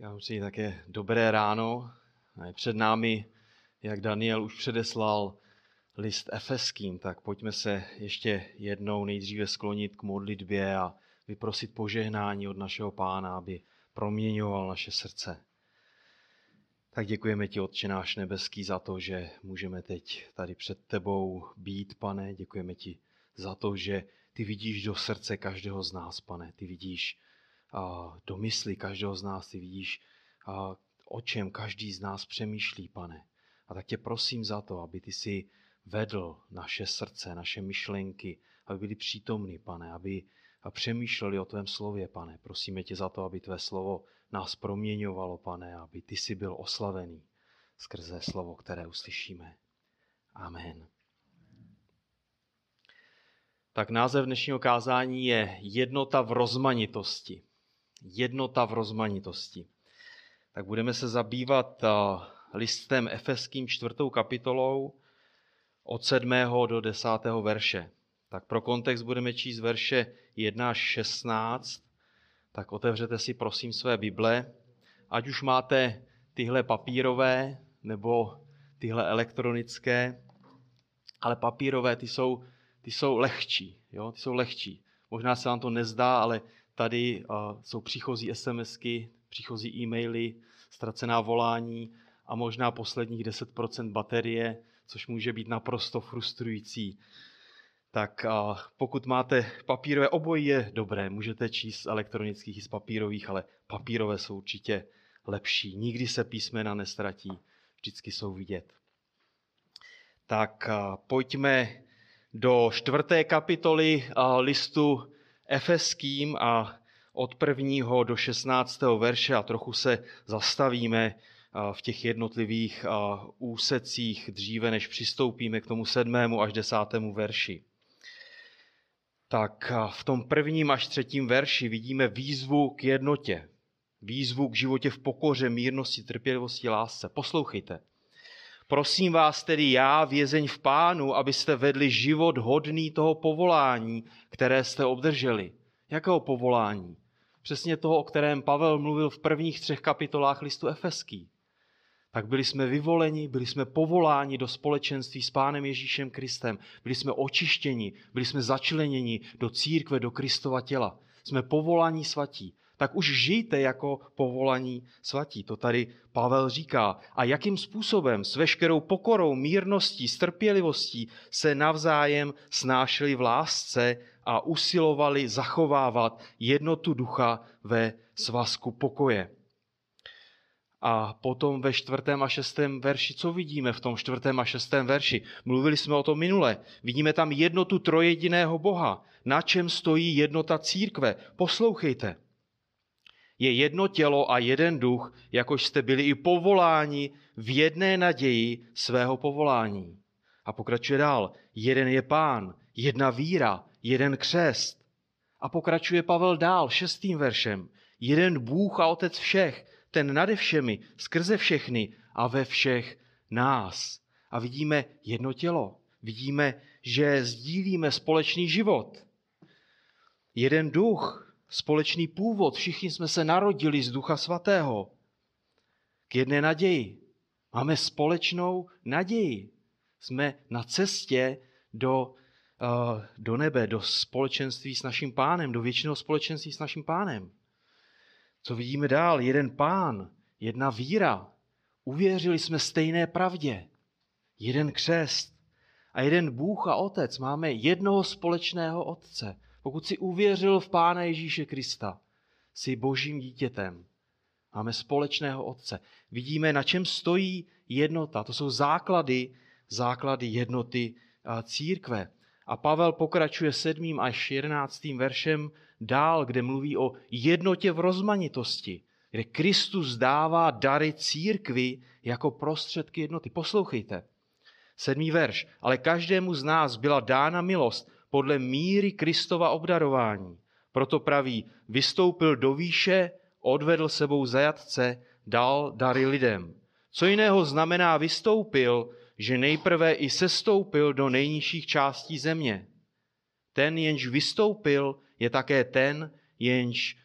Já musím také dobré ráno. Před námi, jak Daniel už předeslal list efeským, tak pojďme se ještě jednou nejdříve sklonit k modlitbě a vyprosit požehnání od našeho pána, aby proměňoval naše srdce. Tak děkujeme ti, Otče náš nebeský, za to, že můžeme teď tady před tebou být, pane. Děkujeme ti za to, že ty vidíš do srdce každého z nás, pane. Ty vidíš do mysli každého z nás. Ty vidíš, o čem každý z nás přemýšlí, pane. A tak tě prosím za to, aby ty si vedl naše srdce, naše myšlenky, aby byli přítomní, pane, aby přemýšleli o tvém slově, pane. Prosíme tě za to, aby tvé slovo nás proměňovalo, pane, aby ty si byl oslavený skrze slovo, které uslyšíme. Amen. Tak název dnešního kázání je Jednota v rozmanitosti jednota v rozmanitosti. Tak budeme se zabývat listem Efeským čtvrtou kapitolou od 7. do 10. verše. Tak pro kontext budeme číst verše 1 až 16. Tak otevřete si prosím své Bible. Ať už máte tyhle papírové nebo tyhle elektronické, ale papírové ty jsou, ty jsou lehčí. Jo? Ty jsou lehčí. Možná se vám to nezdá, ale Tady jsou příchozí SMSky, příchozí e-maily, ztracená volání a možná posledních 10% baterie, což může být naprosto frustrující. Tak pokud máte papírové, obojí je dobré, můžete číst z elektronických i z papírových, ale papírové jsou určitě lepší. Nikdy se písmena nestratí, vždycky jsou vidět. Tak pojďme do čtvrté kapitoly listu Efeským a od prvního do 16. verše a trochu se zastavíme v těch jednotlivých úsecích dříve, než přistoupíme k tomu sedmému až desátému verši. Tak v tom prvním až třetím verši vidíme výzvu k jednotě. Výzvu k životě v pokoře, mírnosti, trpělivosti, lásce. Poslouchejte. Prosím vás tedy já, vězeň v pánu, abyste vedli život hodný toho povolání, které jste obdrželi. Jakého povolání? Přesně toho, o kterém Pavel mluvil v prvních třech kapitolách listu Efeský. Tak byli jsme vyvoleni, byli jsme povoláni do společenství s Pánem Ježíšem Kristem, byli jsme očištěni, byli jsme začleněni do církve, do Kristova těla. Jsme povolání svatí tak už žijte jako povolaní svatí. To tady Pavel říká. A jakým způsobem s veškerou pokorou, mírností, strpělivostí se navzájem snášeli v lásce a usilovali zachovávat jednotu ducha ve svazku pokoje. A potom ve čtvrtém a šestém verši, co vidíme v tom čtvrtém a šestém verši? Mluvili jsme o tom minule. Vidíme tam jednotu trojediného Boha. Na čem stojí jednota církve? Poslouchejte je jedno tělo a jeden duch, jakož jste byli i povoláni v jedné naději svého povolání. A pokračuje dál. Jeden je pán, jedna víra, jeden křest. A pokračuje Pavel dál šestým veršem. Jeden Bůh a Otec všech, ten nade všemi, skrze všechny a ve všech nás. A vidíme jedno tělo. Vidíme, že sdílíme společný život. Jeden duch, společný původ. Všichni jsme se narodili z Ducha Svatého k jedné naději. Máme společnou naději. Jsme na cestě do, uh, do nebe, do společenství s naším pánem, do věčného společenství s naším pánem. Co vidíme dál? Jeden pán, jedna víra. Uvěřili jsme stejné pravdě. Jeden křest a jeden Bůh a Otec. Máme jednoho společného Otce. Pokud jsi uvěřil v Pána Ježíše Krista, jsi božím dítětem. Máme společného Otce. Vidíme, na čem stojí jednota. To jsou základy, základy jednoty církve. A Pavel pokračuje sedmým až jedenáctým veršem dál, kde mluví o jednotě v rozmanitosti, kde Kristus dává dary církvi jako prostředky jednoty. Poslouchejte. Sedmý verš. Ale každému z nás byla dána milost podle míry Kristova obdarování. Proto praví, vystoupil do výše, odvedl sebou zajatce, dal dary lidem. Co jiného znamená vystoupil, že nejprve i sestoupil do nejnižších částí země. Ten, jenž vystoupil, je také ten, jenž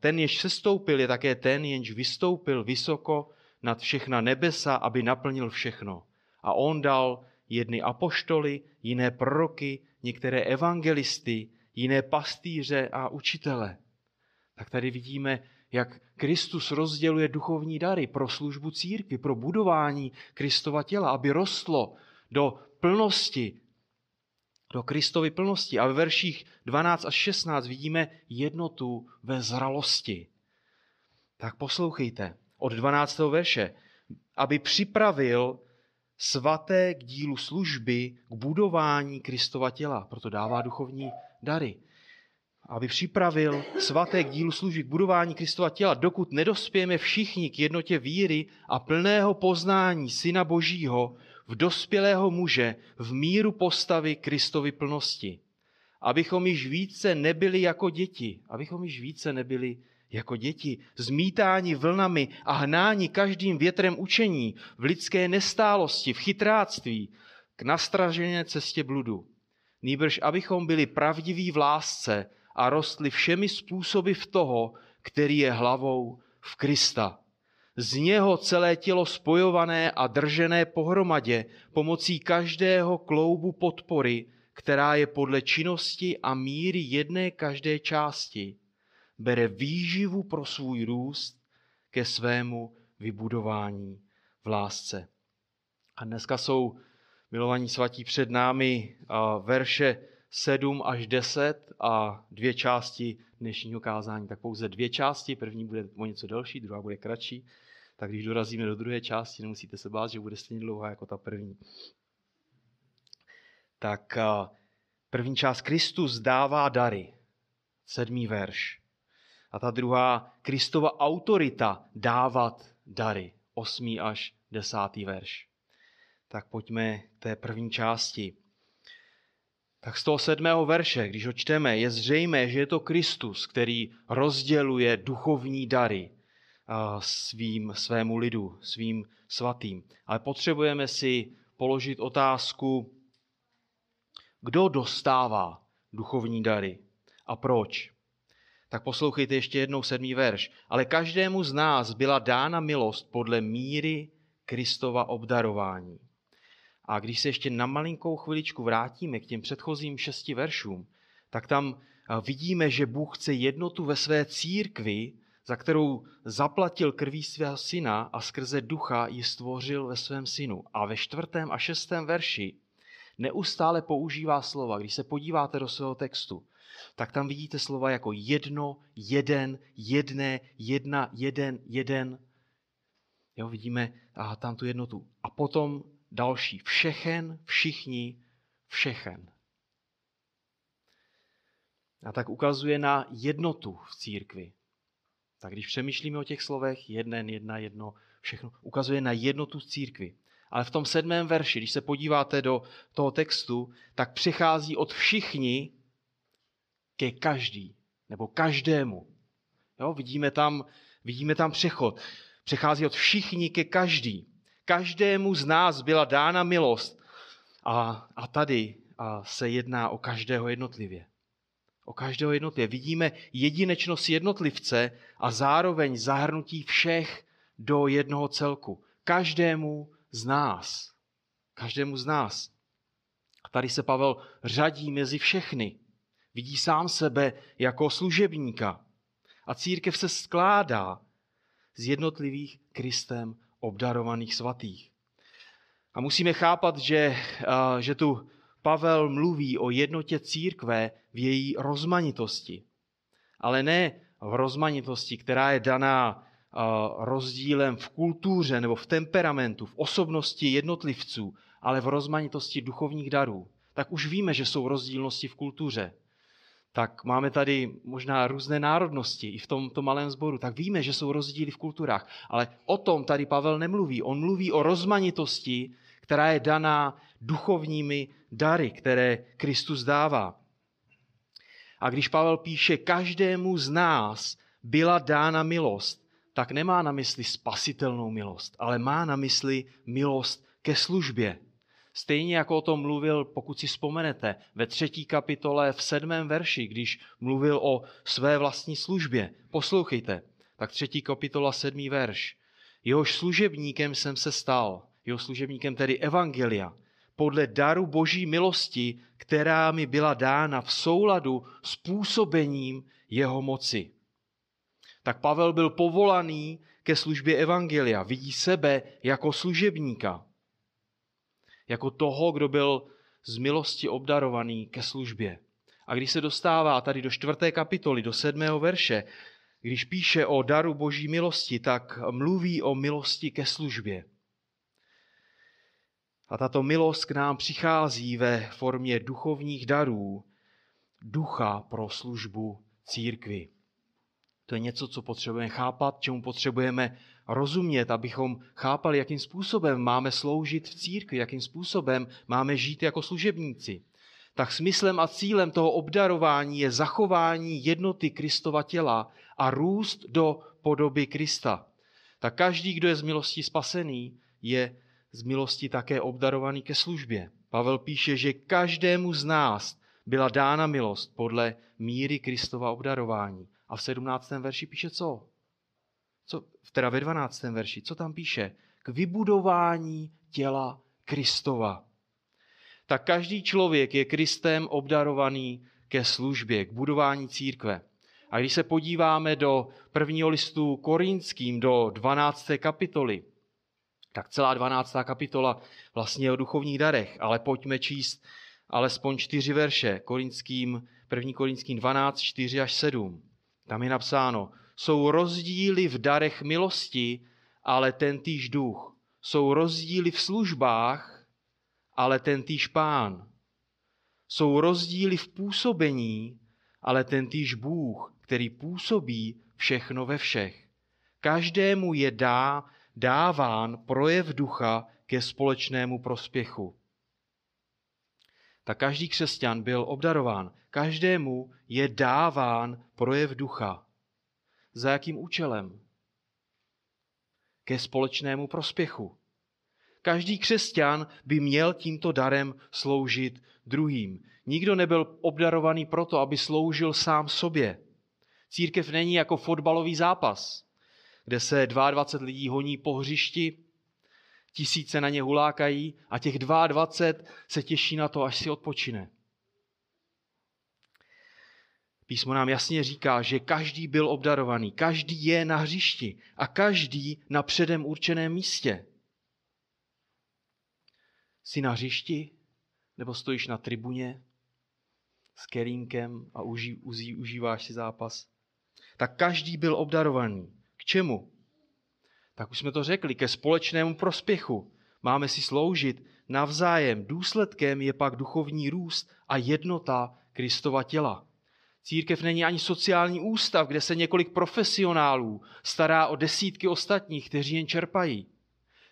ten, jež sestoupil, je také ten, jenž vystoupil vysoko nad všechna nebesa, aby naplnil všechno. A on dal jedny apoštoly, jiné proroky, některé evangelisty, jiné pastýře a učitele. Tak tady vidíme, jak Kristus rozděluje duchovní dary pro službu církvy, pro budování Kristova těla, aby rostlo do plnosti, do Kristovy plnosti. A ve verších 12 až 16 vidíme jednotu ve zralosti. Tak poslouchejte od 12. verše. Aby připravil svaté k dílu služby, k budování Kristova těla. Proto dává duchovní dary. Aby připravil svaté k dílu služby, k budování Kristova těla, dokud nedospějeme všichni k jednotě víry a plného poznání Syna Božího, v dospělého muže, v míru postavy Kristovy plnosti. Abychom již více nebyli jako děti, abychom již více nebyli jako děti, zmítáni vlnami a hnáni každým větrem učení, v lidské nestálosti, v chytráctví, k nastražené cestě bludu. Nýbrž, abychom byli pravdiví v lásce a rostli všemi způsoby v toho, který je hlavou v Krista. Z něho celé tělo spojované a držené pohromadě pomocí každého kloubu podpory, která je podle činnosti a míry jedné každé části, bere výživu pro svůj růst ke svému vybudování v lásce. A dneska jsou milovaní svatí před námi verše 7 až 10 a dvě části dnešního kázání. Tak pouze dvě části, první bude o něco delší, druhá bude kratší. Tak když dorazíme do druhé části, nemusíte se bát, že bude stejně dlouhá jako ta první. Tak první část Kristus dává dary. Sedmý verš. A ta druhá, Kristova autorita dávat dary. Osmý až desátý verš. Tak pojďme k té první části. Tak z toho sedmého verše, když ho čteme, je zřejmé, že je to Kristus, který rozděluje duchovní dary svým, svému lidu, svým svatým. Ale potřebujeme si položit otázku, kdo dostává duchovní dary a proč. Tak poslouchejte ještě jednou sedmý verš. Ale každému z nás byla dána milost podle míry Kristova obdarování. A když se ještě na malinkou chviličku vrátíme k těm předchozím šesti veršům, tak tam vidíme, že Bůh chce jednotu ve své církvi, za kterou zaplatil krví svého syna a skrze ducha ji stvořil ve svém synu. A ve čtvrtém a šestém verši neustále používá slova. Když se podíváte do svého textu, tak tam vidíte slova jako jedno, jeden, jedné, jedna, jeden, jeden. Jo, vidíme a tam tu jednotu. A potom další. Všechen, všichni, všechen. A tak ukazuje na jednotu v církvi. Tak když přemýšlíme o těch slovech, jeden, jedna, jedno, všechno, ukazuje na jednotu v církvi. Ale v tom sedmém verši, když se podíváte do toho textu, tak přechází od všichni ke každý, nebo každému. Jo, vidíme, tam, vidíme tam přechod. Přechází od všichni ke každý. Každému z nás byla dána milost. A, a tady a se jedná o každého jednotlivě. O každého jednotlivě. Vidíme jedinečnost jednotlivce a zároveň zahrnutí všech do jednoho celku. Každému z nás. Každému z nás. A tady se Pavel řadí mezi všechny. Vidí sám sebe jako služebníka. A církev se skládá z jednotlivých Kristem obdarovaných svatých. A musíme chápat, že, že tu Pavel mluví o jednotě církve v její rozmanitosti. Ale ne v rozmanitosti, která je daná rozdílem v kultuře nebo v temperamentu, v osobnosti jednotlivců, ale v rozmanitosti duchovních darů. Tak už víme, že jsou rozdílnosti v kultuře tak máme tady možná různé národnosti i v tomto malém sboru, tak víme, že jsou rozdíly v kulturách. Ale o tom tady Pavel nemluví. On mluví o rozmanitosti, která je daná duchovními dary, které Kristus dává. A když Pavel píše, každému z nás byla dána milost, tak nemá na mysli spasitelnou milost, ale má na mysli milost ke službě. Stejně jako o tom mluvil, pokud si vzpomenete, ve třetí kapitole v sedmém verši, když mluvil o své vlastní službě. Poslouchejte, tak třetí kapitola, sedmý verš. Jehož služebníkem jsem se stal, jeho služebníkem tedy Evangelia, podle daru boží milosti, která mi byla dána v souladu s působením jeho moci. Tak Pavel byl povolaný ke službě Evangelia. Vidí sebe jako služebníka. Jako toho, kdo byl z milosti obdarovaný ke službě. A když se dostává tady do čtvrté kapitoly, do sedmého verše, když píše o daru boží milosti, tak mluví o milosti ke službě. A tato milost k nám přichází ve formě duchovních darů, ducha pro službu církvy. To je něco, co potřebujeme chápat, čemu potřebujeme rozumět, abychom chápali, jakým způsobem máme sloužit v církvi, jakým způsobem máme žít jako služebníci. Tak smyslem a cílem toho obdarování je zachování jednoty Kristova těla a růst do podoby Krista. Tak každý, kdo je z milosti spasený, je z milosti také obdarovaný ke službě. Pavel píše, že každému z nás byla dána milost podle míry Kristova obdarování. A v 17. verši píše co? Co? Teda ve 12. verši, co tam píše? K vybudování těla Kristova. Tak každý člověk je Kristem obdarovaný ke službě, k budování církve. A když se podíváme do prvního listu korinským, do 12. kapitoly, tak celá 12. kapitola vlastně je o duchovních darech, ale pojďme číst alespoň čtyři verše, korinským, 1. korinským 12, 4 až 7. Tam je napsáno, jsou rozdíly v darech milosti, ale ten týž duch. Jsou rozdíly v službách, ale ten týž pán. Jsou rozdíly v působení, ale ten týž Bůh, který působí všechno ve všech. Každému je dá, dáván projev ducha ke společnému prospěchu. Tak každý křesťan byl obdarován. Každému je dáván projev ducha. Za jakým účelem? Ke společnému prospěchu. Každý křesťan by měl tímto darem sloužit druhým. Nikdo nebyl obdarovaný proto, aby sloužil sám sobě. Církev není jako fotbalový zápas, kde se 22 lidí honí po hřišti, tisíce na ně hulákají a těch 22 se těší na to, až si odpočine. Písmo nám jasně říká, že každý byl obdarovaný, každý je na hřišti a každý na předem určeném místě. Jsi na hřišti nebo stojíš na tribuně s kerínkem a uží, uží, užíváš si zápas? Tak každý byl obdarovaný. K čemu? Tak už jsme to řekli, ke společnému prospěchu. Máme si sloužit navzájem. Důsledkem je pak duchovní růst a jednota Kristova těla. Církev není ani sociální ústav, kde se několik profesionálů stará o desítky ostatních, kteří jen čerpají.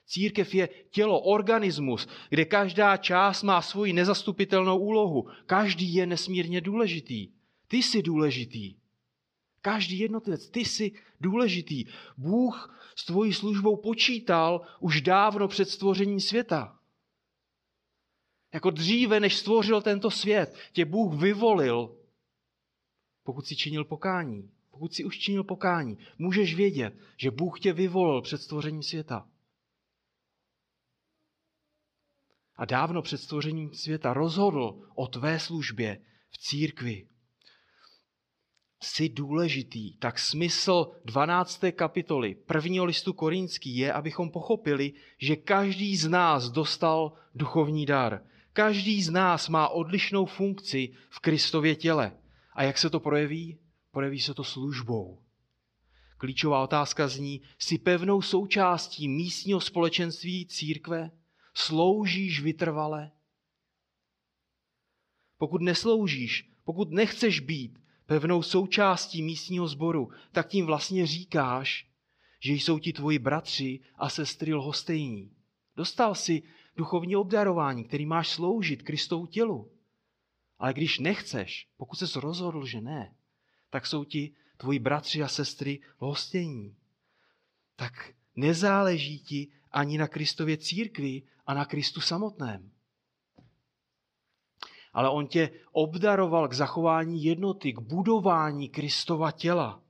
Církev je tělo, organismus, kde každá část má svoji nezastupitelnou úlohu. Každý je nesmírně důležitý. Ty jsi důležitý. Každý jednotlivec, ty jsi důležitý. Bůh s tvojí službou počítal už dávno před stvořením světa. Jako dříve, než stvořil tento svět, tě Bůh vyvolil pokud si činil pokání, pokud si už činil pokání, můžeš vědět, že Bůh tě vyvolil před stvořením světa. A dávno před stvořením světa rozhodl o tvé službě v církvi. Jsi důležitý, tak smysl 12. kapitoly prvního listu Korinský je, abychom pochopili, že každý z nás dostal duchovní dar. Každý z nás má odlišnou funkci v Kristově těle. A jak se to projeví? Projeví se to službou. Klíčová otázka zní, jsi pevnou součástí místního společenství církve? Sloužíš vytrvale? Pokud nesloužíš, pokud nechceš být pevnou součástí místního sboru, tak tím vlastně říkáš, že jsou ti tvoji bratři a sestry lhostejní. Dostal si duchovní obdarování, který máš sloužit Kristovu tělu. Ale když nechceš, pokud jsi rozhodl, že ne, tak jsou ti tvoji bratři a sestry hostění. Tak nezáleží ti ani na Kristově církvi a na Kristu samotném. ale on tě obdaroval k zachování jednoty, k budování Kristova těla.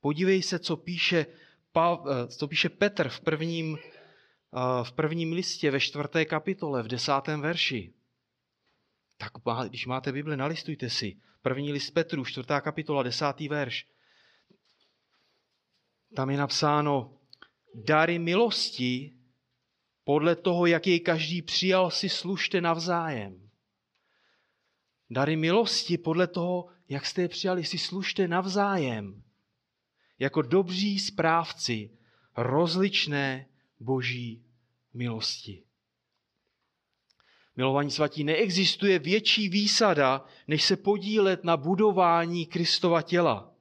Podívej se, co píše, eh, co píše Petr v prvním, eh, v prvním listě ve čtvrté kapitole, v desátém verši. Tak když máte Bibli, nalistujte si. První list Petru, čtvrtá kapitola, desátý verš. Tam je napsáno, dary milosti podle toho, jak jej každý přijal, si služte navzájem. Dary milosti podle toho, jak jste je přijali, si služte navzájem. Jako dobří správci rozličné boží milosti. Milovaní svatí, neexistuje větší výsada, než se podílet na budování Kristova těla.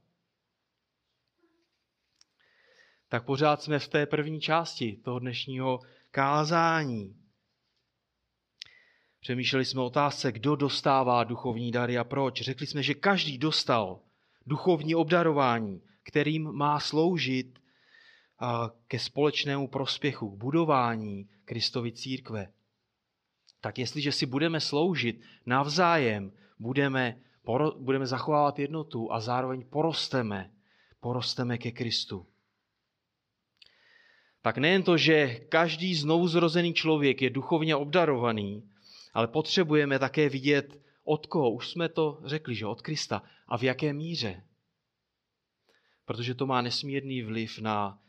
Tak pořád jsme v té první části toho dnešního kázání. Přemýšleli jsme o otázce, kdo dostává duchovní dary a proč. Řekli jsme, že každý dostal duchovní obdarování, kterým má sloužit ke společnému prospěchu, k budování Kristovy církve. Tak jestliže si budeme sloužit navzájem, budeme, budeme zachovávat jednotu a zároveň porosteme, porosteme ke Kristu tak nejen to, že každý znovuzrozený člověk je duchovně obdarovaný, ale potřebujeme také vidět od koho. Už jsme to řekli, že od Krista. A v jaké míře. Protože to má nesmírný vliv na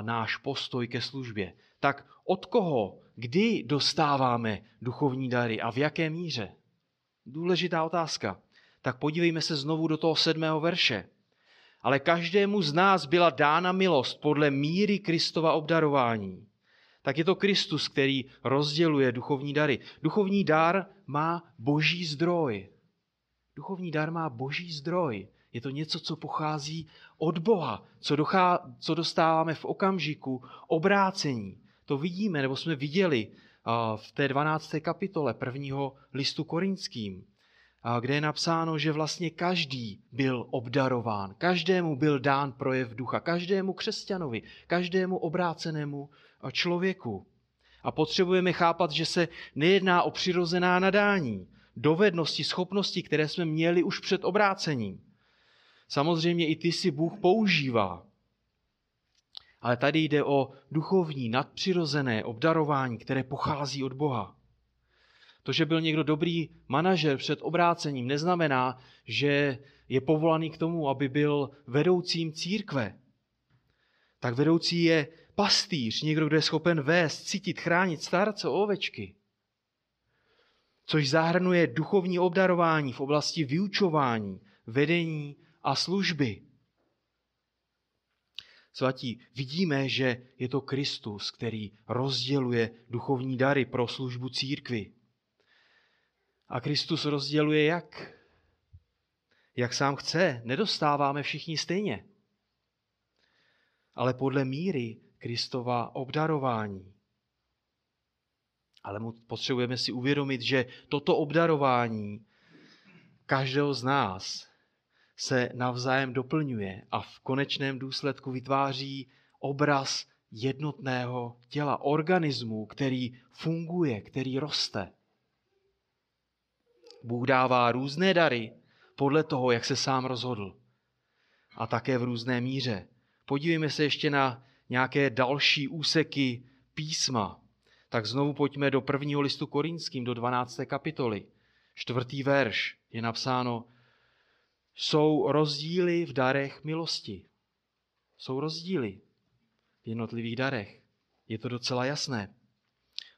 náš postoj ke službě. Tak od koho, kdy dostáváme duchovní dary a v jaké míře? Důležitá otázka. Tak podívejme se znovu do toho sedmého verše ale každému z nás byla dána milost podle míry Kristova obdarování. Tak je to Kristus, který rozděluje duchovní dary. Duchovní dar má boží zdroj. Duchovní dar má boží zdroj. Je to něco, co pochází od Boha, co, dochá, co dostáváme v okamžiku obrácení. To vidíme, nebo jsme viděli v té 12. kapitole prvního listu korinským kde je napsáno, že vlastně každý byl obdarován, každému byl dán projev ducha, každému křesťanovi, každému obrácenému člověku. A potřebujeme chápat, že se nejedná o přirozená nadání, dovednosti, schopnosti, které jsme měli už před obrácením. Samozřejmě i ty si Bůh používá. Ale tady jde o duchovní, nadpřirozené obdarování, které pochází od Boha. To, že byl někdo dobrý manažer před obrácením, neznamená, že je povolaný k tomu, aby byl vedoucím církve. Tak vedoucí je pastýř, někdo, kdo je schopen vést, cítit, chránit starce, ovečky. Což zahrnuje duchovní obdarování v oblasti vyučování, vedení a služby. Svatí, vidíme, že je to Kristus, který rozděluje duchovní dary pro službu církvy. A Kristus rozděluje jak? Jak sám chce. Nedostáváme všichni stejně. Ale podle míry Kristova obdarování. Ale potřebujeme si uvědomit, že toto obdarování každého z nás se navzájem doplňuje a v konečném důsledku vytváří obraz jednotného těla, organismu, který funguje, který roste. Bůh dává různé dary podle toho, jak se sám rozhodl. A také v různé míře. Podívejme se ještě na nějaké další úseky písma. Tak znovu pojďme do prvního listu Korinským, do 12. kapitoly. Čtvrtý verš je napsáno, jsou rozdíly v darech milosti. Jsou rozdíly v jednotlivých darech. Je to docela jasné.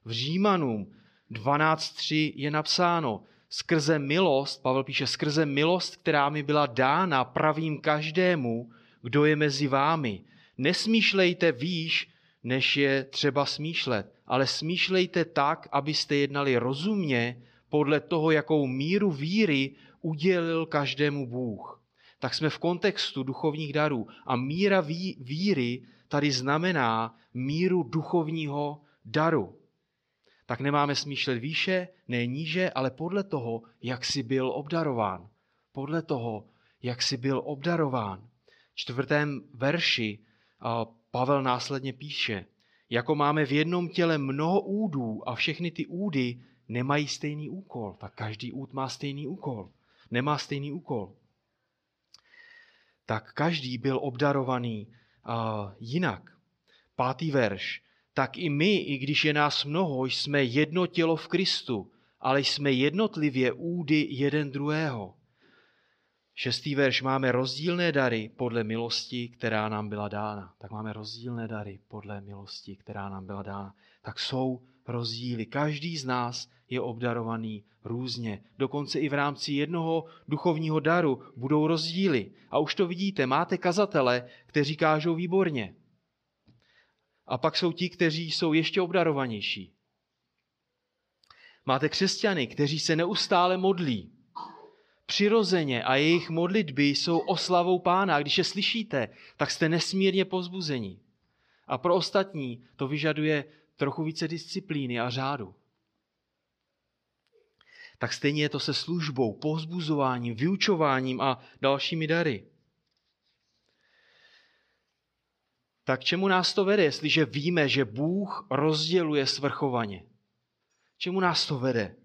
V Římanům 12.3 je napsáno, skrze milost, Pavel píše, skrze milost, která mi byla dána, pravím každému, kdo je mezi vámi. Nesmýšlejte výš, než je třeba smýšlet, ale smýšlejte tak, abyste jednali rozumně podle toho, jakou míru víry udělil každému Bůh. Tak jsme v kontextu duchovních darů. A míra víry tady znamená míru duchovního daru tak nemáme smýšlet výše, ne níže, ale podle toho, jak jsi byl obdarován. Podle toho, jak jsi byl obdarován. V čtvrtém verši Pavel následně píše, jako máme v jednom těle mnoho údů a všechny ty údy nemají stejný úkol. Tak každý út má stejný úkol. Nemá stejný úkol. Tak každý byl obdarovaný uh, jinak. Pátý verš. Tak i my, i když je nás mnoho, jsme jedno tělo v Kristu, ale jsme jednotlivě údy jeden druhého. Šestý verš. Máme rozdílné dary podle milosti, která nám byla dána. Tak máme rozdílné dary podle milosti, která nám byla dána. Tak jsou rozdíly. Každý z nás je obdarovaný různě. Dokonce i v rámci jednoho duchovního daru budou rozdíly. A už to vidíte, máte kazatele, kteří kážou výborně. A pak jsou ti, kteří jsou ještě obdarovanější. Máte křesťany, kteří se neustále modlí. Přirozeně a jejich modlitby jsou oslavou pána. Když je slyšíte, tak jste nesmírně pozbuzeni. A pro ostatní to vyžaduje trochu více disciplíny a řádu. Tak stejně je to se službou, pozbuzováním, vyučováním a dalšími dary. Tak čemu nás to vede, jestliže víme, že Bůh rozděluje svrchovaně? Čemu nás to vede?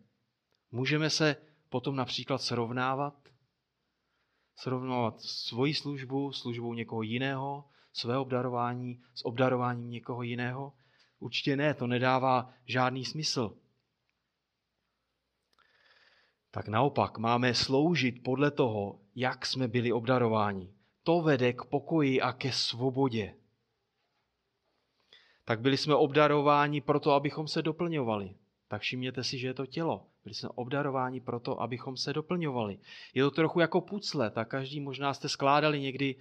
Můžeme se potom například srovnávat? Srovnávat svoji službu, službou někoho jiného, své obdarování s obdarováním někoho jiného? Určitě ne, to nedává žádný smysl. Tak naopak máme sloužit podle toho, jak jsme byli obdarováni. To vede k pokoji a ke svobodě. Tak byli jsme obdarováni proto, abychom se doplňovali. Tak všimněte si, že je to tělo. Byli jsme obdarováni proto, abychom se doplňovali. Je to trochu jako pucle, tak každý možná jste skládali někdy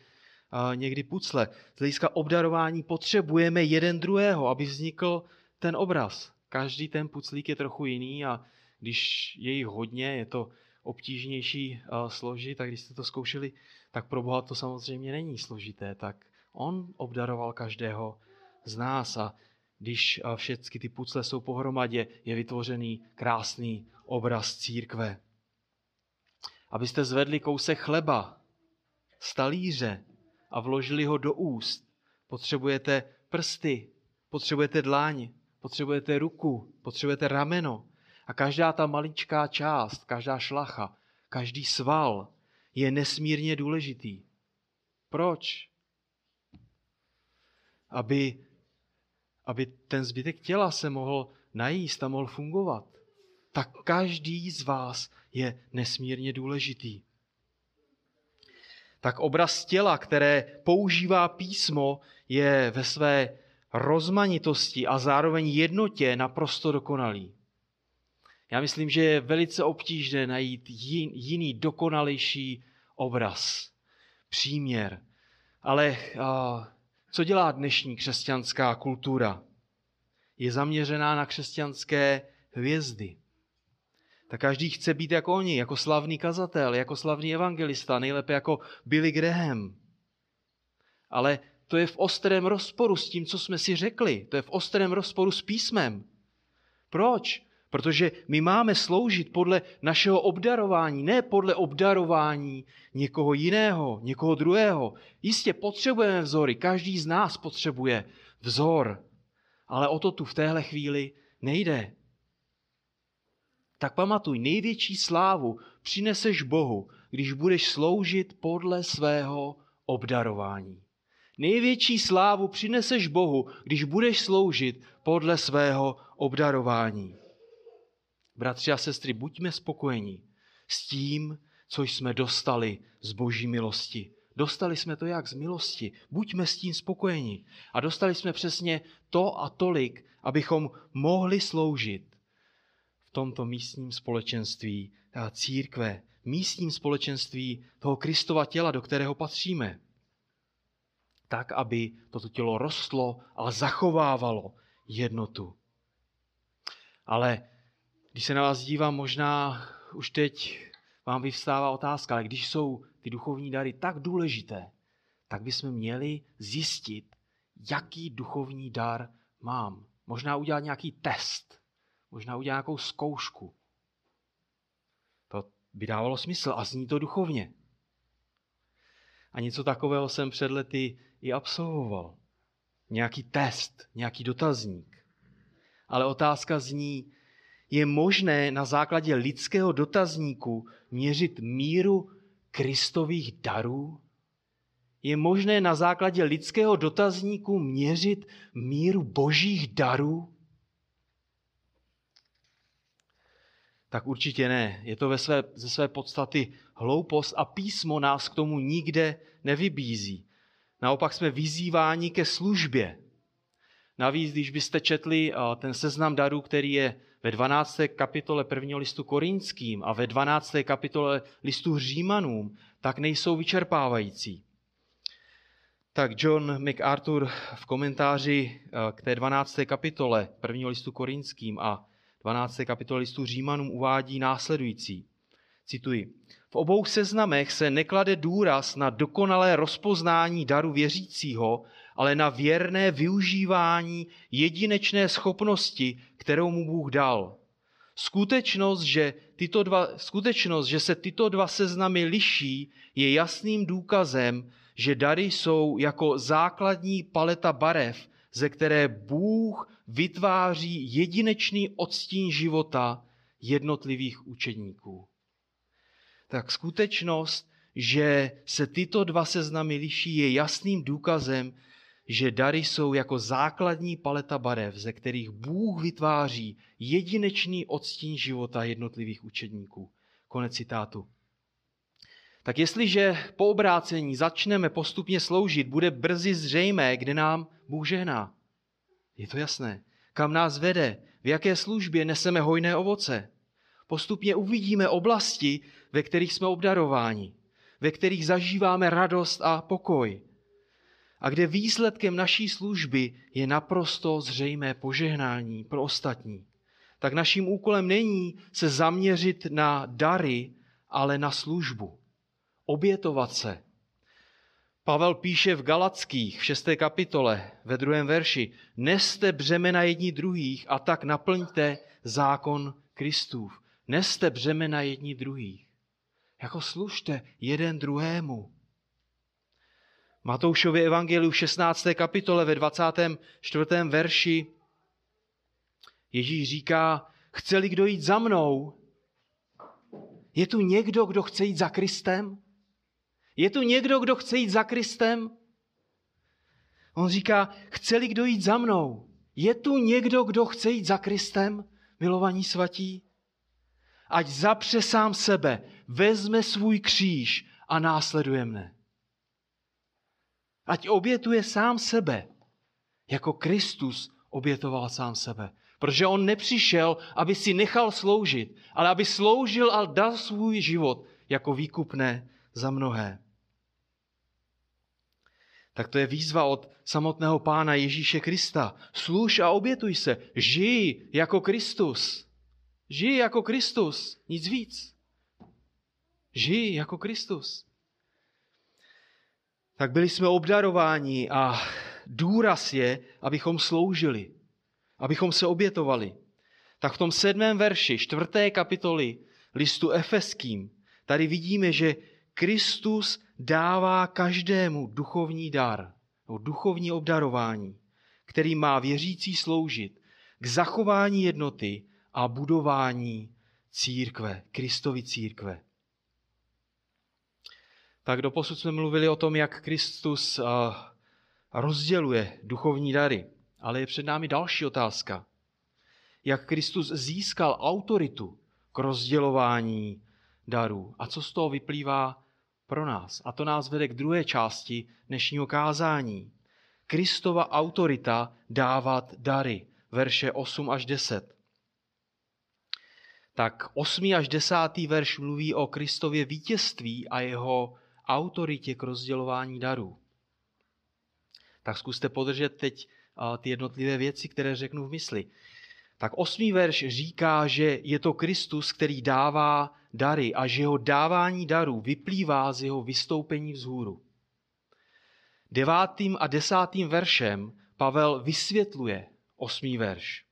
někdy pucle. Z hlediska obdarování potřebujeme jeden druhého, aby vznikl ten obraz. Každý ten puclík je trochu jiný a když je jich hodně, je to obtížnější složit, tak když jste to zkoušeli, tak pro Boha to samozřejmě není složité. Tak on obdaroval každého z nás a když všechny ty pucle jsou pohromadě, je vytvořený krásný obraz církve. Abyste zvedli kousek chleba z talíře, a vložili ho do úst. Potřebujete prsty, potřebujete dláň, potřebujete ruku, potřebujete rameno. A každá ta maličká část, každá šlacha, každý sval je nesmírně důležitý. Proč? Aby, aby ten zbytek těla se mohl najíst a mohl fungovat. Tak každý z vás je nesmírně důležitý tak obraz těla, které používá písmo, je ve své rozmanitosti a zároveň jednotě naprosto dokonalý. Já myslím, že je velice obtížné najít jiný dokonalejší obraz, příměr. Ale co dělá dnešní křesťanská kultura? Je zaměřená na křesťanské hvězdy tak každý chce být jako oni, jako slavný kazatel, jako slavný evangelista, nejlépe jako Billy Graham. Ale to je v ostrém rozporu s tím, co jsme si řekli. To je v ostrém rozporu s písmem. Proč? Protože my máme sloužit podle našeho obdarování, ne podle obdarování někoho jiného, někoho druhého. Jistě potřebujeme vzory, každý z nás potřebuje vzor, ale o to tu v téhle chvíli nejde tak pamatuj, největší slávu přineseš Bohu, když budeš sloužit podle svého obdarování. Největší slávu přineseš Bohu, když budeš sloužit podle svého obdarování. Bratři a sestry, buďme spokojení s tím, co jsme dostali z boží milosti. Dostali jsme to jak z milosti. Buďme s tím spokojeni. A dostali jsme přesně to a tolik, abychom mohli sloužit tomto místním společenství církve, místním společenství toho Kristova těla, do kterého patříme. Tak, aby toto tělo rostlo a zachovávalo jednotu. Ale když se na vás dívám, možná už teď vám vyvstává otázka, ale když jsou ty duchovní dary tak důležité, tak bychom měli zjistit, jaký duchovní dar mám. Možná udělat nějaký test možná udělá nějakou zkoušku. To by dávalo smysl a zní to duchovně. A něco takového jsem před lety i absolvoval. Nějaký test, nějaký dotazník. Ale otázka zní, je možné na základě lidského dotazníku měřit míru Kristových darů? Je možné na základě lidského dotazníku měřit míru božích darů? Tak určitě ne. Je to ve své, ze své podstaty hloupost a písmo nás k tomu nikde nevybízí. Naopak jsme vyzýváni ke službě. Navíc, když byste četli eh, ten seznam darů, který je ve 12. kapitole prvního listu korinským a ve 12. kapitole listu Římanům, tak nejsou vyčerpávající. Tak John MacArthur v komentáři eh, k té 12. kapitole prvního listu korinským a 12. kapitole listu Římanům uvádí následující. Cituji. V obou seznamech se neklade důraz na dokonalé rozpoznání daru věřícího, ale na věrné využívání jedinečné schopnosti, kterou mu Bůh dal. Skutečnost, že, tyto dva, skutečnost, že se tyto dva seznamy liší, je jasným důkazem, že dary jsou jako základní paleta barev, ze které Bůh vytváří jedinečný odstín života jednotlivých učedníků. Tak skutečnost, že se tyto dva seznamy liší, je jasným důkazem, že dary jsou jako základní paleta barev, ze kterých Bůh vytváří jedinečný odstín života jednotlivých učedníků. Konec citátu. Tak jestliže po obrácení začneme postupně sloužit, bude brzy zřejmé, kde nám Bůh žehná. Je to jasné. Kam nás vede, v jaké službě neseme hojné ovoce. Postupně uvidíme oblasti, ve kterých jsme obdarováni, ve kterých zažíváme radost a pokoj. A kde výsledkem naší služby je naprosto zřejmé požehnání pro ostatní. Tak naším úkolem není se zaměřit na dary, ale na službu. Obětovat se, Pavel píše v Galackých v 6. kapitole ve druhém verši, neste břemena jedni druhých a tak naplňte zákon Kristův. Neste břemena jedni druhých. Jako služte jeden druhému. Matoušově evangeliu v 16. kapitole ve 24. verši Ježíš říká, chce-li kdo jít za mnou, je tu někdo, kdo chce jít za Kristem? Je tu někdo, kdo chce jít za Kristem? On říká, chce-li kdo jít za mnou? Je tu někdo, kdo chce jít za Kristem, milovaní svatí? Ať zapře sám sebe, vezme svůj kříž a následuje mne. Ať obětuje sám sebe, jako Kristus obětoval sám sebe. Protože on nepřišel, aby si nechal sloužit, ale aby sloužil a dal svůj život jako výkupné za mnohé tak to je výzva od samotného pána Ježíše Krista. Služ a obětuj se. Žij jako Kristus. Žij jako Kristus. Nic víc. Žij jako Kristus. Tak byli jsme obdarováni a důraz je, abychom sloužili, abychom se obětovali. Tak v tom sedmém verši, čtvrté kapitoly listu Efeským, tady vidíme, že Kristus dává každému duchovní dar, duchovní obdarování, který má věřící sloužit k zachování jednoty a budování církve, Kristovy církve. Tak doposud jsme mluvili o tom, jak Kristus rozděluje duchovní dary. Ale je před námi další otázka. Jak Kristus získal autoritu k rozdělování darů a co z toho vyplývá pro nás. A to nás vede k druhé části dnešního kázání. Kristova autorita dávat dary. Verše 8 až 10. Tak 8. až 10. verš mluví o Kristově vítězství a jeho autoritě k rozdělování darů. Tak zkuste podržet teď ty jednotlivé věci, které řeknu v mysli. Tak osmý verš říká, že je to Kristus, který dává dary a že jeho dávání darů vyplývá z jeho vystoupení vzhůru. Devátým a desátým veršem Pavel vysvětluje osmý verš.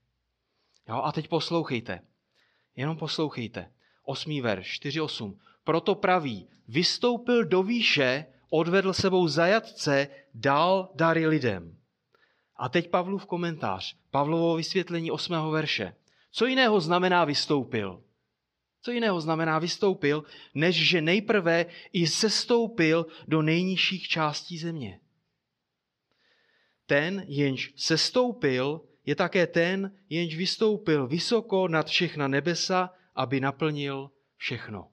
Jo, a teď poslouchejte. Jenom poslouchejte. Osmý verš, 4.8. Proto praví, vystoupil do výše, odvedl sebou zajatce, dal dary lidem. A teď Pavlův komentář, Pavlovo vysvětlení osmého verše. Co jiného znamená vystoupil? Co jiného znamená vystoupil, než že nejprve i sestoupil do nejnižších částí země? Ten, jenž sestoupil, je také ten, jenž vystoupil vysoko nad všechna nebesa, aby naplnil všechno.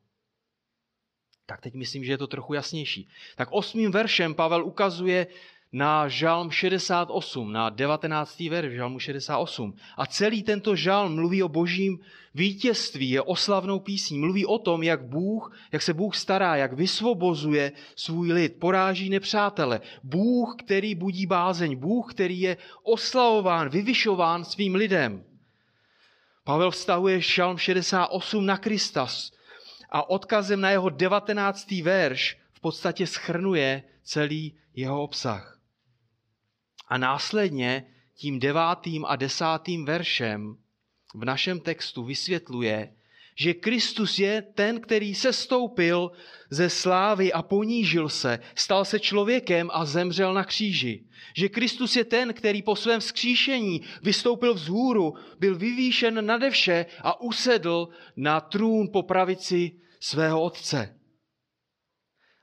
Tak teď myslím, že je to trochu jasnější. Tak osmým veršem Pavel ukazuje na žalm 68, na 19. verš žalmu 68. A celý tento žalm mluví o božím vítězství, je oslavnou písní. Mluví o tom, jak Bůh, jak se Bůh stará, jak vysvobozuje svůj lid, poráží nepřátele. Bůh, který budí bázeň, Bůh, který je oslavován, vyvyšován svým lidem. Pavel vztahuje žalm 68 na Krista a odkazem na jeho 19. verš v podstatě schrnuje celý jeho obsah. A následně tím devátým a desátým veršem v našem textu vysvětluje, že Kristus je ten, který se stoupil ze slávy a ponížil se, stal se člověkem a zemřel na kříži. Že Kristus je ten, který po svém vzkříšení vystoupil vzhůru, byl vyvýšen nade vše a usedl na trůn po pravici svého otce.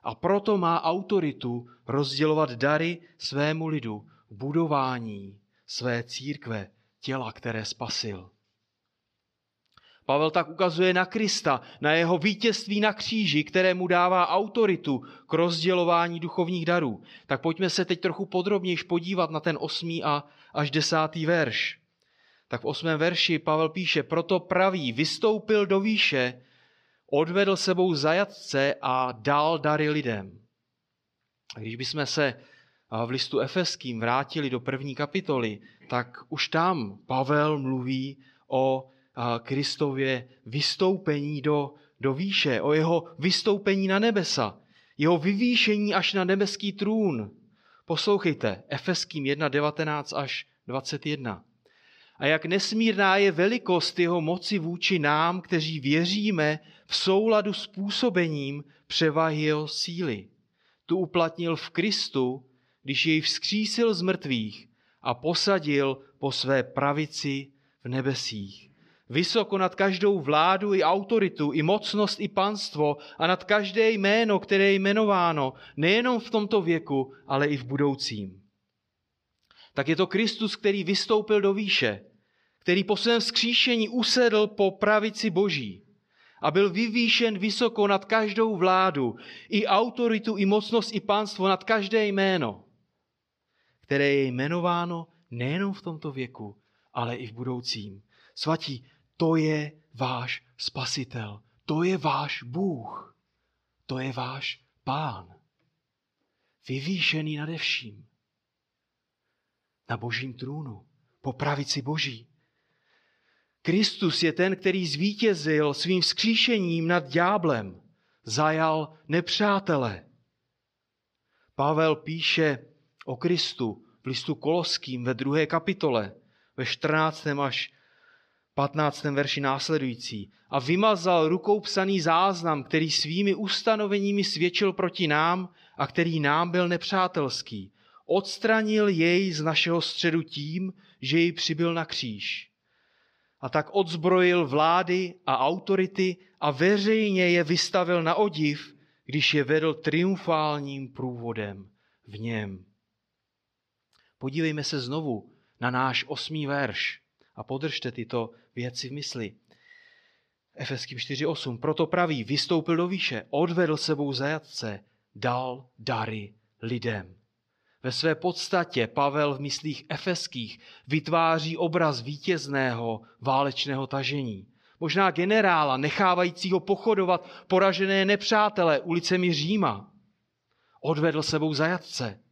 A proto má autoritu rozdělovat dary svému lidu budování své církve, těla, které spasil. Pavel tak ukazuje na Krista, na jeho vítězství na kříži, které mu dává autoritu k rozdělování duchovních darů. Tak pojďme se teď trochu podrobněji podívat na ten osmý a až desátý verš. Tak v osmém verši Pavel píše, proto praví, vystoupil do výše, odvedl sebou zajatce a dal dary lidem. A když bychom se v listu Efeským vrátili do první kapitoly, tak už tam Pavel mluví o Kristově vystoupení do, do výše, o jeho vystoupení na nebesa, jeho vyvýšení až na nebeský trůn. Poslouchejte, Efeským 1, 19 až 21. A jak nesmírná je velikost jeho moci vůči nám, kteří věříme v souladu s působením převahy jeho síly. Tu uplatnil v Kristu, když jej vzkřísil z mrtvých a posadil po své pravici v nebesích. Vysoko nad každou vládu i autoritu, i mocnost, i panstvo a nad každé jméno, které je jmenováno, nejenom v tomto věku, ale i v budoucím. Tak je to Kristus, který vystoupil do výše, který po svém vzkříšení usedl po pravici Boží a byl vyvýšen vysoko nad každou vládu, i autoritu, i mocnost, i panstvo, nad každé jméno které je jmenováno nejenom v tomto věku, ale i v budoucím. Svatí, to je váš spasitel, to je váš Bůh, to je váš pán. Vyvýšený nade vším. Na božím trůnu, po pravici boží. Kristus je ten, který zvítězil svým vzkříšením nad dňáblem, zajal nepřátele. Pavel píše o Kristu v listu Koloským ve druhé kapitole, ve 14. až 15. verši následující. A vymazal rukou psaný záznam, který svými ustanoveními svědčil proti nám a který nám byl nepřátelský. Odstranil jej z našeho středu tím, že jej přibyl na kříž. A tak odzbrojil vlády a autority a veřejně je vystavil na odiv, když je vedl triumfálním průvodem v něm. Podívejme se znovu na náš osmý verš a podržte tyto věci v mysli. Efeským 4.8. Proto praví, vystoupil do výše, odvedl sebou zajatce, dal dary lidem. Ve své podstatě Pavel v myslích efeských vytváří obraz vítězného válečného tažení. Možná generála nechávajícího pochodovat poražené nepřátelé ulicemi Říma. Odvedl sebou zajatce,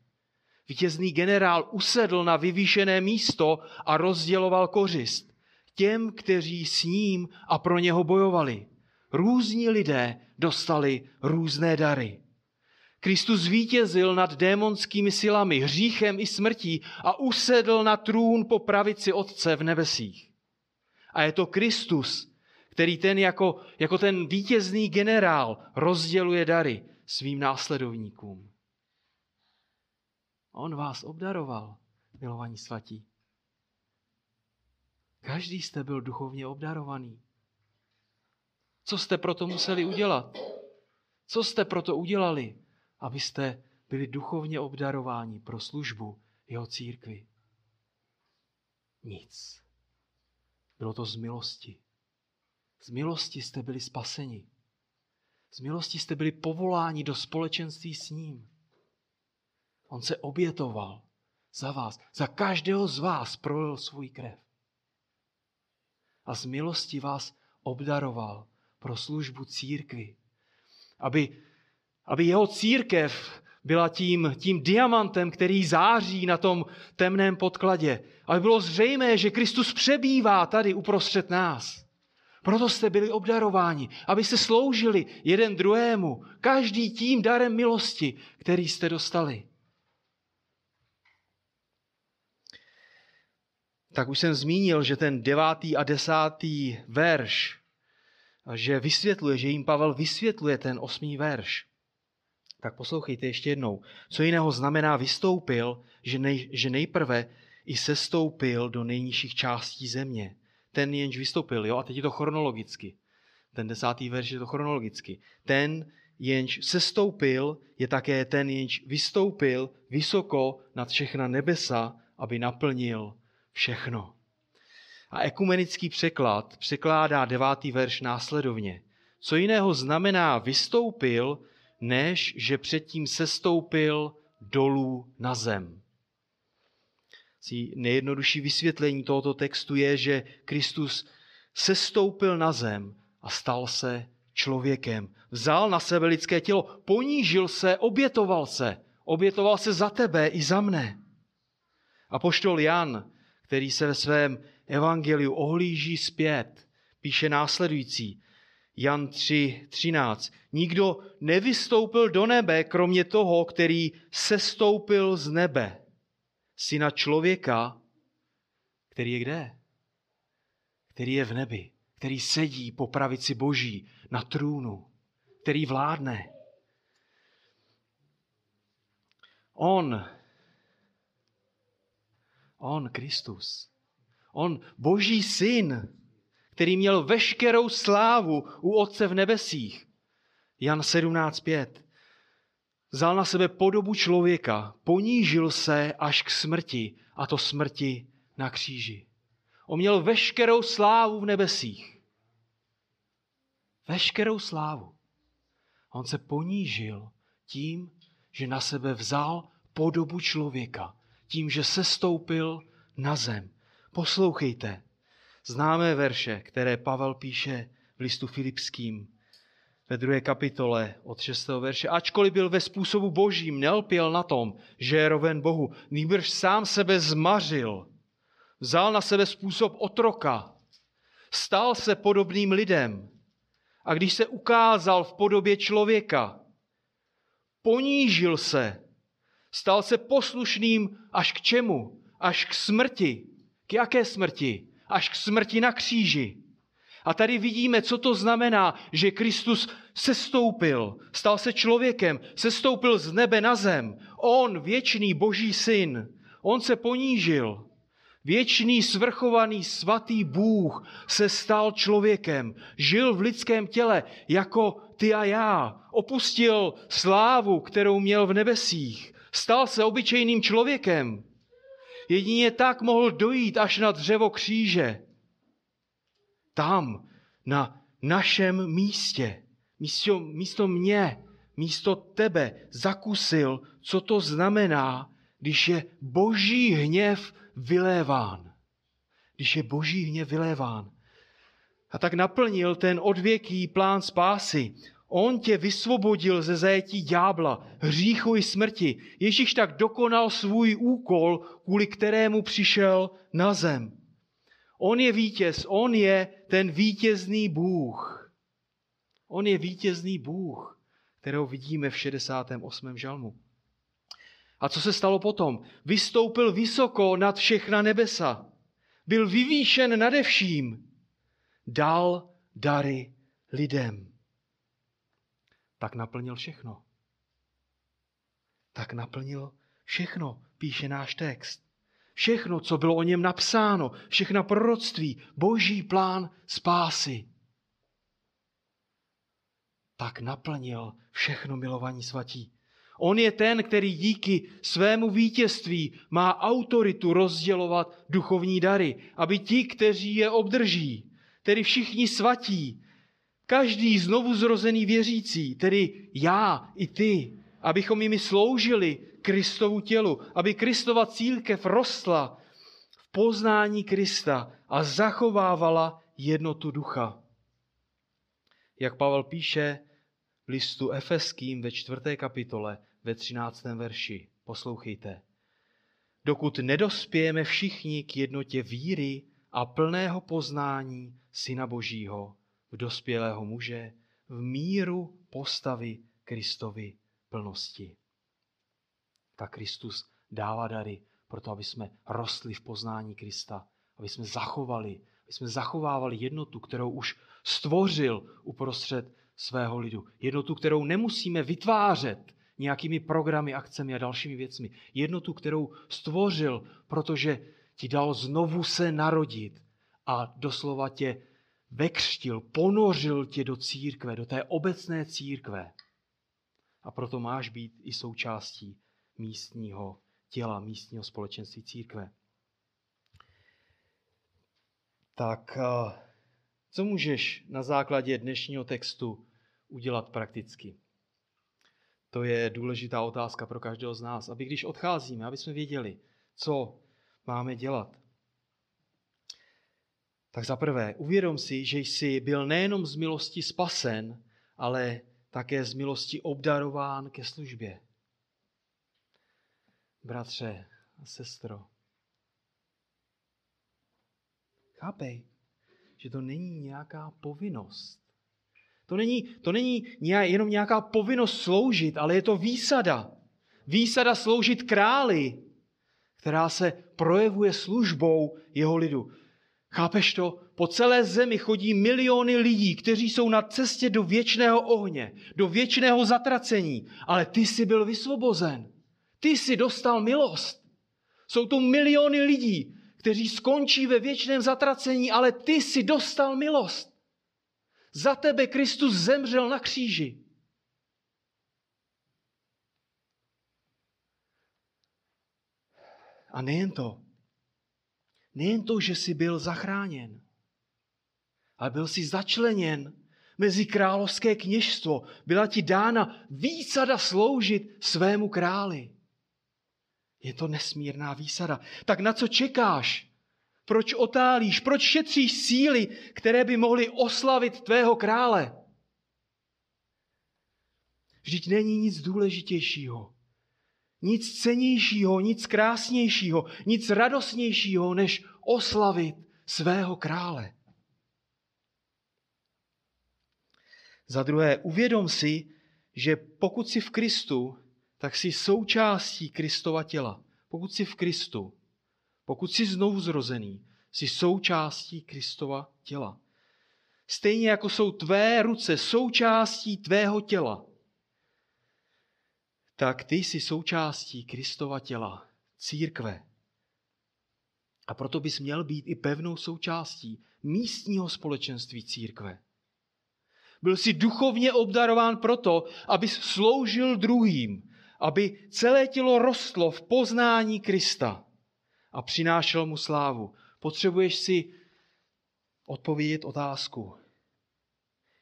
Vítězný generál usedl na vyvýšené místo a rozděloval kořist těm, kteří s ním a pro něho bojovali. Různí lidé dostali různé dary. Kristus vítězil nad démonskými silami, hříchem i smrtí a usedl na trůn po pravici Otce v nebesích. A je to Kristus, který ten jako, jako ten vítězný generál rozděluje dary svým následovníkům. On vás obdaroval, milovaní svatí. Každý jste byl duchovně obdarovaný. Co jste proto museli udělat? Co jste proto udělali, abyste byli duchovně obdarováni pro službu jeho církvi? Nic. Bylo to z milosti. Z milosti jste byli spaseni. Z milosti jste byli povoláni do společenství s ním. On se obětoval za vás. Za každého z vás prolil svůj krev. A z milosti vás obdaroval pro službu církvi. Aby, aby jeho církev byla tím, tím diamantem, který září na tom temném podkladě. Aby bylo zřejmé, že Kristus přebývá tady uprostřed nás. Proto jste byli obdarováni, aby se sloužili jeden druhému, každý tím darem milosti, který jste dostali. Tak už jsem zmínil, že ten devátý a desátý verš, že vysvětluje, že jim Pavel vysvětluje ten osmý verš. Tak poslouchejte ještě jednou. Co jiného znamená vystoupil, že, nej, že nejprve i sestoupil do nejnižších částí země. Ten jenž vystoupil, jo? A teď je to chronologicky. Ten desátý verš je to chronologicky. Ten, jenž sestoupil, je také ten, jenž vystoupil vysoko nad všechna nebesa, aby naplnil všechno. A ekumenický překlad překládá devátý verš následovně. Co jiného znamená vystoupil, než že předtím sestoupil dolů na zem. Nejjednodušší vysvětlení tohoto textu je, že Kristus sestoupil na zem a stal se člověkem. Vzal na sebe lidské tělo, ponížil se, obětoval se. Obětoval se za tebe i za mne. A poštol Jan, který se ve svém evangeliu ohlíží zpět, píše následující. Jan 3, 13. Nikdo nevystoupil do nebe, kromě toho, který sestoupil z nebe. Syna člověka, který je kde? Který je v nebi, který sedí po pravici Boží na trůnu, který vládne. On, on, Kristus, on, Boží syn, který měl veškerou slávu u Otce v nebesích. Jan 17.5. Vzal na sebe podobu člověka, ponížil se až k smrti, a to smrti na kříži. On měl veškerou slávu v nebesích. Veškerou slávu. On se ponížil tím, že na sebe vzal podobu člověka, tím, že se stoupil na zem. Poslouchejte, známé verše, které Pavel píše v listu Filipským ve druhé kapitole od 6. verše. Ačkoliv byl ve způsobu božím, nelpěl na tom, že je roven Bohu, nýbrž sám sebe zmařil. Vzal na sebe způsob otroka. Stal se podobným lidem. A když se ukázal v podobě člověka, ponížil se. Stal se poslušným až k čemu? Až k smrti. K jaké smrti? Až k smrti na kříži. A tady vidíme, co to znamená, že Kristus sestoupil, stal se člověkem, sestoupil z nebe na zem. On, věčný boží syn, on se ponížil. Věčný, svrchovaný, svatý Bůh se stal člověkem, žil v lidském těle jako ty a já, opustil slávu, kterou měl v nebesích, stal se obyčejným člověkem, Jedině tak mohl dojít až na dřevo kříže. Tam, na našem místě, místo, místo mě, místo tebe, zakusil, co to znamená, když je boží hněv vyléván. Když je boží hněv vyléván. A tak naplnil ten odvěký plán spásy. On tě vysvobodil ze zajetí ďábla, hříchu i smrti. Ježíš tak dokonal svůj úkol, kvůli kterému přišel na zem. On je vítěz, on je ten vítězný Bůh. On je vítězný Bůh, kterého vidíme v 68. žalmu. A co se stalo potom? Vystoupil vysoko nad všechna nebesa. Byl vyvýšen nade vším. Dal dary lidem tak naplnil všechno. Tak naplnil všechno, píše náš text. všechno, co bylo o něm napsáno, všechna proroctví, boží plán spásy. Tak naplnil všechno milovaní svatí. On je ten, který díky svému vítězství má autoritu rozdělovat duchovní dary, aby ti, kteří je obdrží, tedy všichni svatí, každý znovu zrozený věřící, tedy já i ty, abychom jimi sloužili Kristovu tělu, aby Kristova církev rostla v poznání Krista a zachovávala jednotu ducha. Jak Pavel píše v listu Efeským ve čtvrté kapitole ve třináctém verši. Poslouchejte. Dokud nedospějeme všichni k jednotě víry a plného poznání Syna Božího, v dospělého muže, v míru postavy Kristovi plnosti. Tak Kristus dává dary proto, aby jsme rostli v poznání Krista, aby jsme zachovali, aby jsme zachovávali jednotu, kterou už stvořil uprostřed svého lidu. Jednotu, kterou nemusíme vytvářet nějakými programy, akcemi a dalšími věcmi. Jednotu, kterou stvořil, protože ti dal znovu se narodit a doslova tě vekřtil, ponořil tě do církve, do té obecné církve. A proto máš být i součástí místního těla, místního společenství církve. Tak co můžeš na základě dnešního textu udělat prakticky? To je důležitá otázka pro každého z nás, aby když odcházíme, aby jsme věděli, co máme dělat. Tak za prvé, uvědom si, že jsi byl nejenom z milosti spasen, ale také z milosti obdarován ke službě. Bratře a sestro, chápej, že to není nějaká povinnost. To není, to není jenom nějaká povinnost sloužit, ale je to výsada. Výsada sloužit králi, která se projevuje službou jeho lidu. Chápeš to? Po celé zemi chodí miliony lidí, kteří jsou na cestě do věčného ohně, do věčného zatracení, ale ty jsi byl vysvobozen. Ty jsi dostal milost. Jsou tu miliony lidí, kteří skončí ve věčném zatracení, ale ty jsi dostal milost. Za tebe Kristus zemřel na kříži. A nejen to. Nejen to, že jsi byl zachráněn, ale byl jsi začleněn mezi královské kněžstvo. Byla ti dána výsada sloužit svému králi. Je to nesmírná výsada. Tak na co čekáš? Proč otálíš? Proč šetříš síly, které by mohly oslavit tvého krále? Vždyť není nic důležitějšího, nic cenějšího, nic krásnějšího, nic radostnějšího, než oslavit svého krále. Za druhé, uvědom si, že pokud jsi v Kristu, tak jsi součástí Kristova těla. Pokud jsi v Kristu, pokud jsi znovu zrozený, jsi součástí Kristova těla. Stejně jako jsou tvé ruce součástí tvého těla, tak ty jsi součástí Kristova těla, církve. A proto bys měl být i pevnou součástí místního společenství církve. Byl jsi duchovně obdarován proto, abys sloužil druhým, aby celé tělo rostlo v poznání Krista a přinášel mu slávu. Potřebuješ si odpovědět otázku.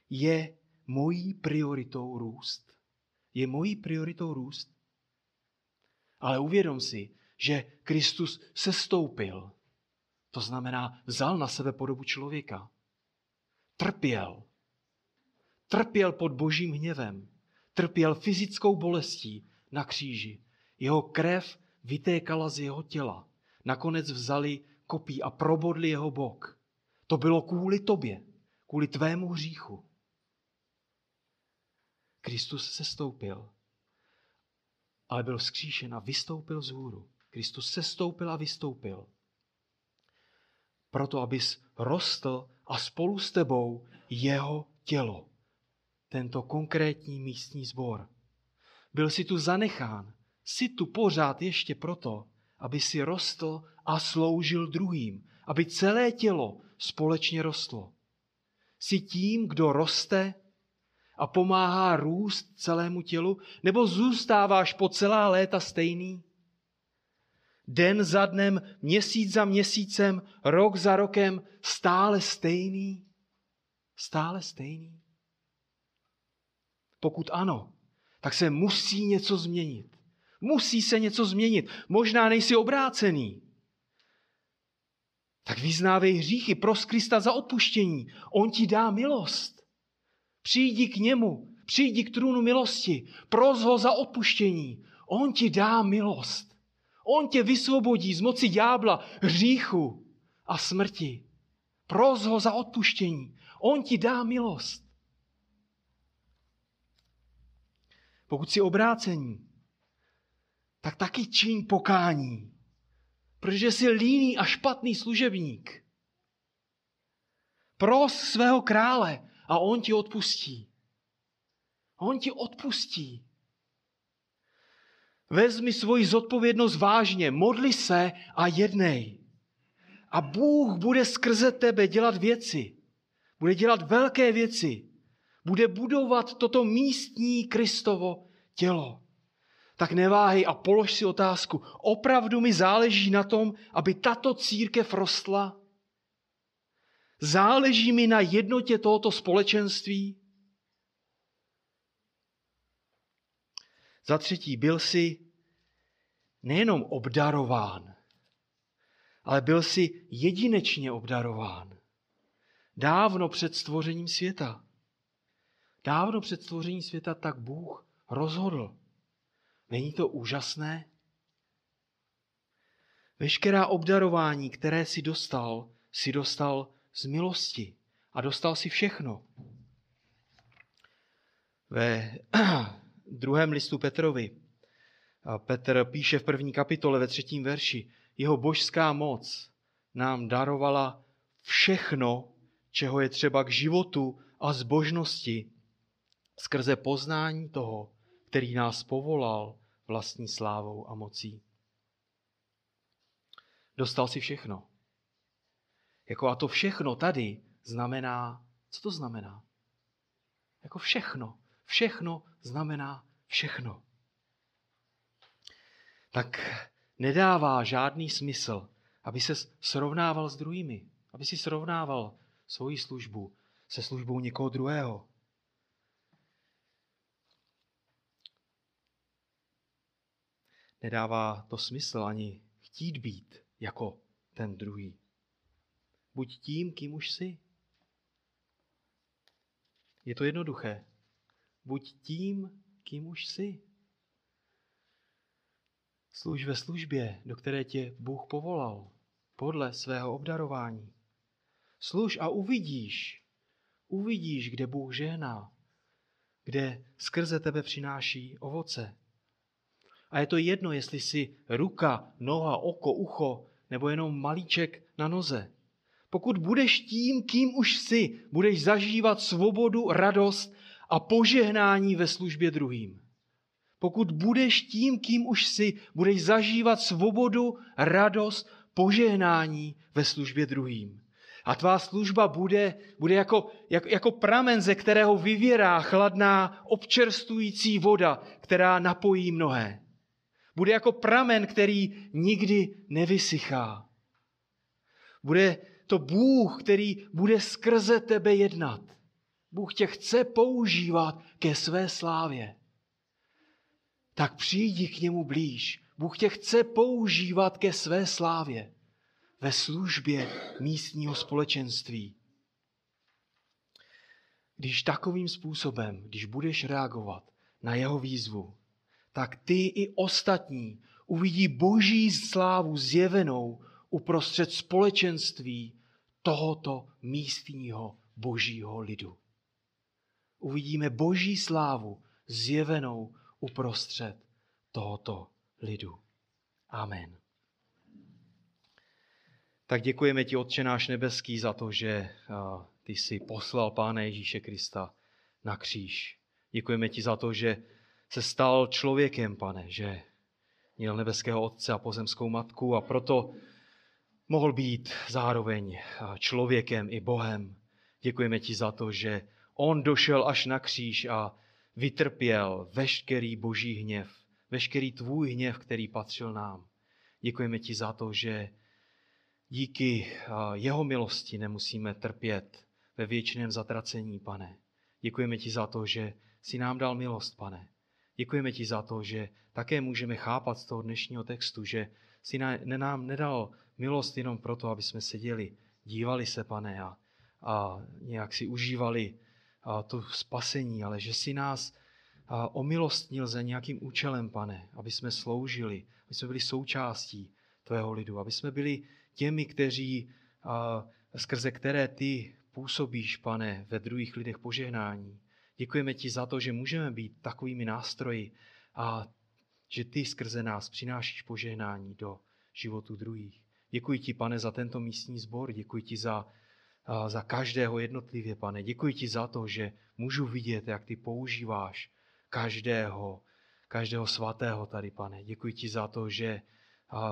Je mojí prioritou růst? Je mojí prioritou růst? Ale uvědom si, že Kristus se stoupil. To znamená, vzal na sebe podobu člověka. Trpěl. Trpěl pod božím hněvem. Trpěl fyzickou bolestí na kříži. Jeho krev vytékala z jeho těla nakonec vzali kopí a probodli jeho bok. To bylo kvůli tobě, kvůli tvému hříchu. Kristus se stoupil, ale byl vzkříšen a vystoupil z hůru. Kristus se stoupil a vystoupil. Proto, abys rostl a spolu s tebou jeho tělo. Tento konkrétní místní sbor. Byl si tu zanechán, jsi tu pořád ještě proto, aby si rostl a sloužil druhým, aby celé tělo společně rostlo. Jsi tím, kdo roste a pomáhá růst celému tělu, nebo zůstáváš po celá léta stejný? Den za dnem, měsíc za měsícem, rok za rokem, stále stejný? Stále stejný? Pokud ano, tak se musí něco změnit. Musí se něco změnit. Možná nejsi obrácený. Tak vyznávej hříchy, pros Krista za odpuštění. On ti dá milost. Přijdi k němu, přijdi k trůnu milosti, pros ho za odpuštění. On ti dá milost. On tě vysvobodí z moci ďábla, hříchu a smrti. Pros ho za odpuštění. On ti dá milost. Pokud jsi obrácení, tak taky čiň pokání, protože jsi líný a špatný služebník. Pros svého krále a on ti odpustí. On ti odpustí. Vezmi svoji zodpovědnost vážně, modli se a jednej. A Bůh bude skrze tebe dělat věci. Bude dělat velké věci. Bude budovat toto místní Kristovo tělo. Tak neváhej a polož si otázku. Opravdu mi záleží na tom, aby tato církev rostla? Záleží mi na jednotě tohoto společenství? Za třetí, byl jsi nejenom obdarován, ale byl jsi jedinečně obdarován. Dávno před stvořením světa. Dávno před stvořením světa tak Bůh rozhodl. Není to úžasné? Veškerá obdarování, které si dostal, si dostal z milosti a dostal si všechno. Ve druhém listu Petrovi Petr píše v první kapitole ve třetím verši, jeho božská moc nám darovala všechno, čeho je třeba k životu a zbožnosti skrze poznání toho, který nás povolal vlastní slávou a mocí. Dostal si všechno. Jako a to všechno tady znamená, co to znamená? Jako všechno. Všechno znamená všechno. Tak nedává žádný smysl, aby se srovnával s druhými, aby si srovnával svoji službu se službou někoho druhého. Nedává to smysl ani chtít být jako ten druhý. Buď tím, kým už jsi. Je to jednoduché. Buď tím, kým už jsi. Služ ve službě, do které tě Bůh povolal, podle svého obdarování. Služ a uvidíš, uvidíš, kde Bůh žehná, kde skrze tebe přináší ovoce. A je to jedno, jestli si ruka, noha, oko, ucho, nebo jenom malíček na noze. Pokud budeš tím, kým už jsi, budeš zažívat svobodu, radost a požehnání ve službě druhým. Pokud budeš tím, kým už jsi, budeš zažívat svobodu, radost, požehnání ve službě druhým. A tvá služba bude, bude jako, jako, jako pramen, ze kterého vyvěrá chladná, občerstující voda, která napojí mnohé. Bude jako pramen, který nikdy nevysychá. Bude to Bůh, který bude skrze tebe jednat. Bůh tě chce používat ke své slávě. Tak přijdi k němu blíž. Bůh tě chce používat ke své slávě ve službě místního společenství. Když takovým způsobem, když budeš reagovat na jeho výzvu, tak ty i ostatní uvidí boží slávu zjevenou uprostřed společenství tohoto místního božího lidu. Uvidíme boží slávu zjevenou uprostřed tohoto lidu. Amen. Tak děkujeme ti, Otče náš nebeský, za to, že ty jsi poslal Pána Ježíše Krista na kříž. Děkujeme ti za to, že se stal člověkem, pane, že měl nebeského otce a pozemskou matku a proto mohl být zároveň člověkem i Bohem. Děkujeme ti za to, že on došel až na kříž a vytrpěl veškerý boží hněv, veškerý tvůj hněv, který patřil nám. Děkujeme ti za to, že díky jeho milosti nemusíme trpět ve věčném zatracení, pane. Děkujeme ti za to, že si nám dal milost, pane. Děkujeme ti za to, že také můžeme chápat z toho dnešního textu, že si nám nedal milost jenom proto, aby jsme seděli, dívali se, pane, a, a nějak si užívali a, to spasení, ale že si nás a, omilostnil za nějakým účelem, pane, aby jsme sloužili, aby jsme byli součástí tvého lidu, aby jsme byli těmi, kteří, a, skrze které ty působíš, pane, ve druhých lidech požehnání. Děkujeme ti za to, že můžeme být takovými nástroji a že ty skrze nás přinášíš požehnání do životu druhých. Děkuji ti, pane, za tento místní sbor, děkuji ti za, za každého jednotlivě, pane. Děkuji ti za to, že můžu vidět, jak ty používáš každého, každého svatého tady, pane. Děkuji ti za to, že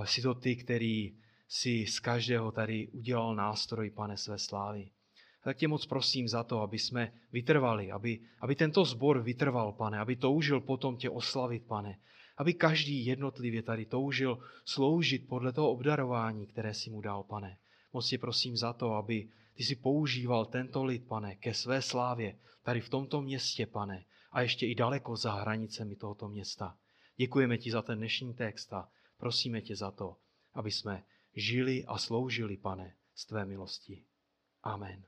jsi to ty, který si z každého tady udělal nástroj, pane, své slávy. Tak tě moc prosím za to, aby jsme vytrvali, aby, aby tento sbor vytrval, pane, aby toužil potom tě oslavit, pane, aby každý jednotlivě tady toužil sloužit podle toho obdarování, které si mu dal, pane. Moc tě prosím za to, aby ty si používal tento lid, pane, ke své slávě, tady v tomto městě, pane, a ještě i daleko za hranicemi tohoto města. Děkujeme ti za ten dnešní text a prosíme tě za to, aby jsme žili a sloužili, pane, z tvé milosti. Amen.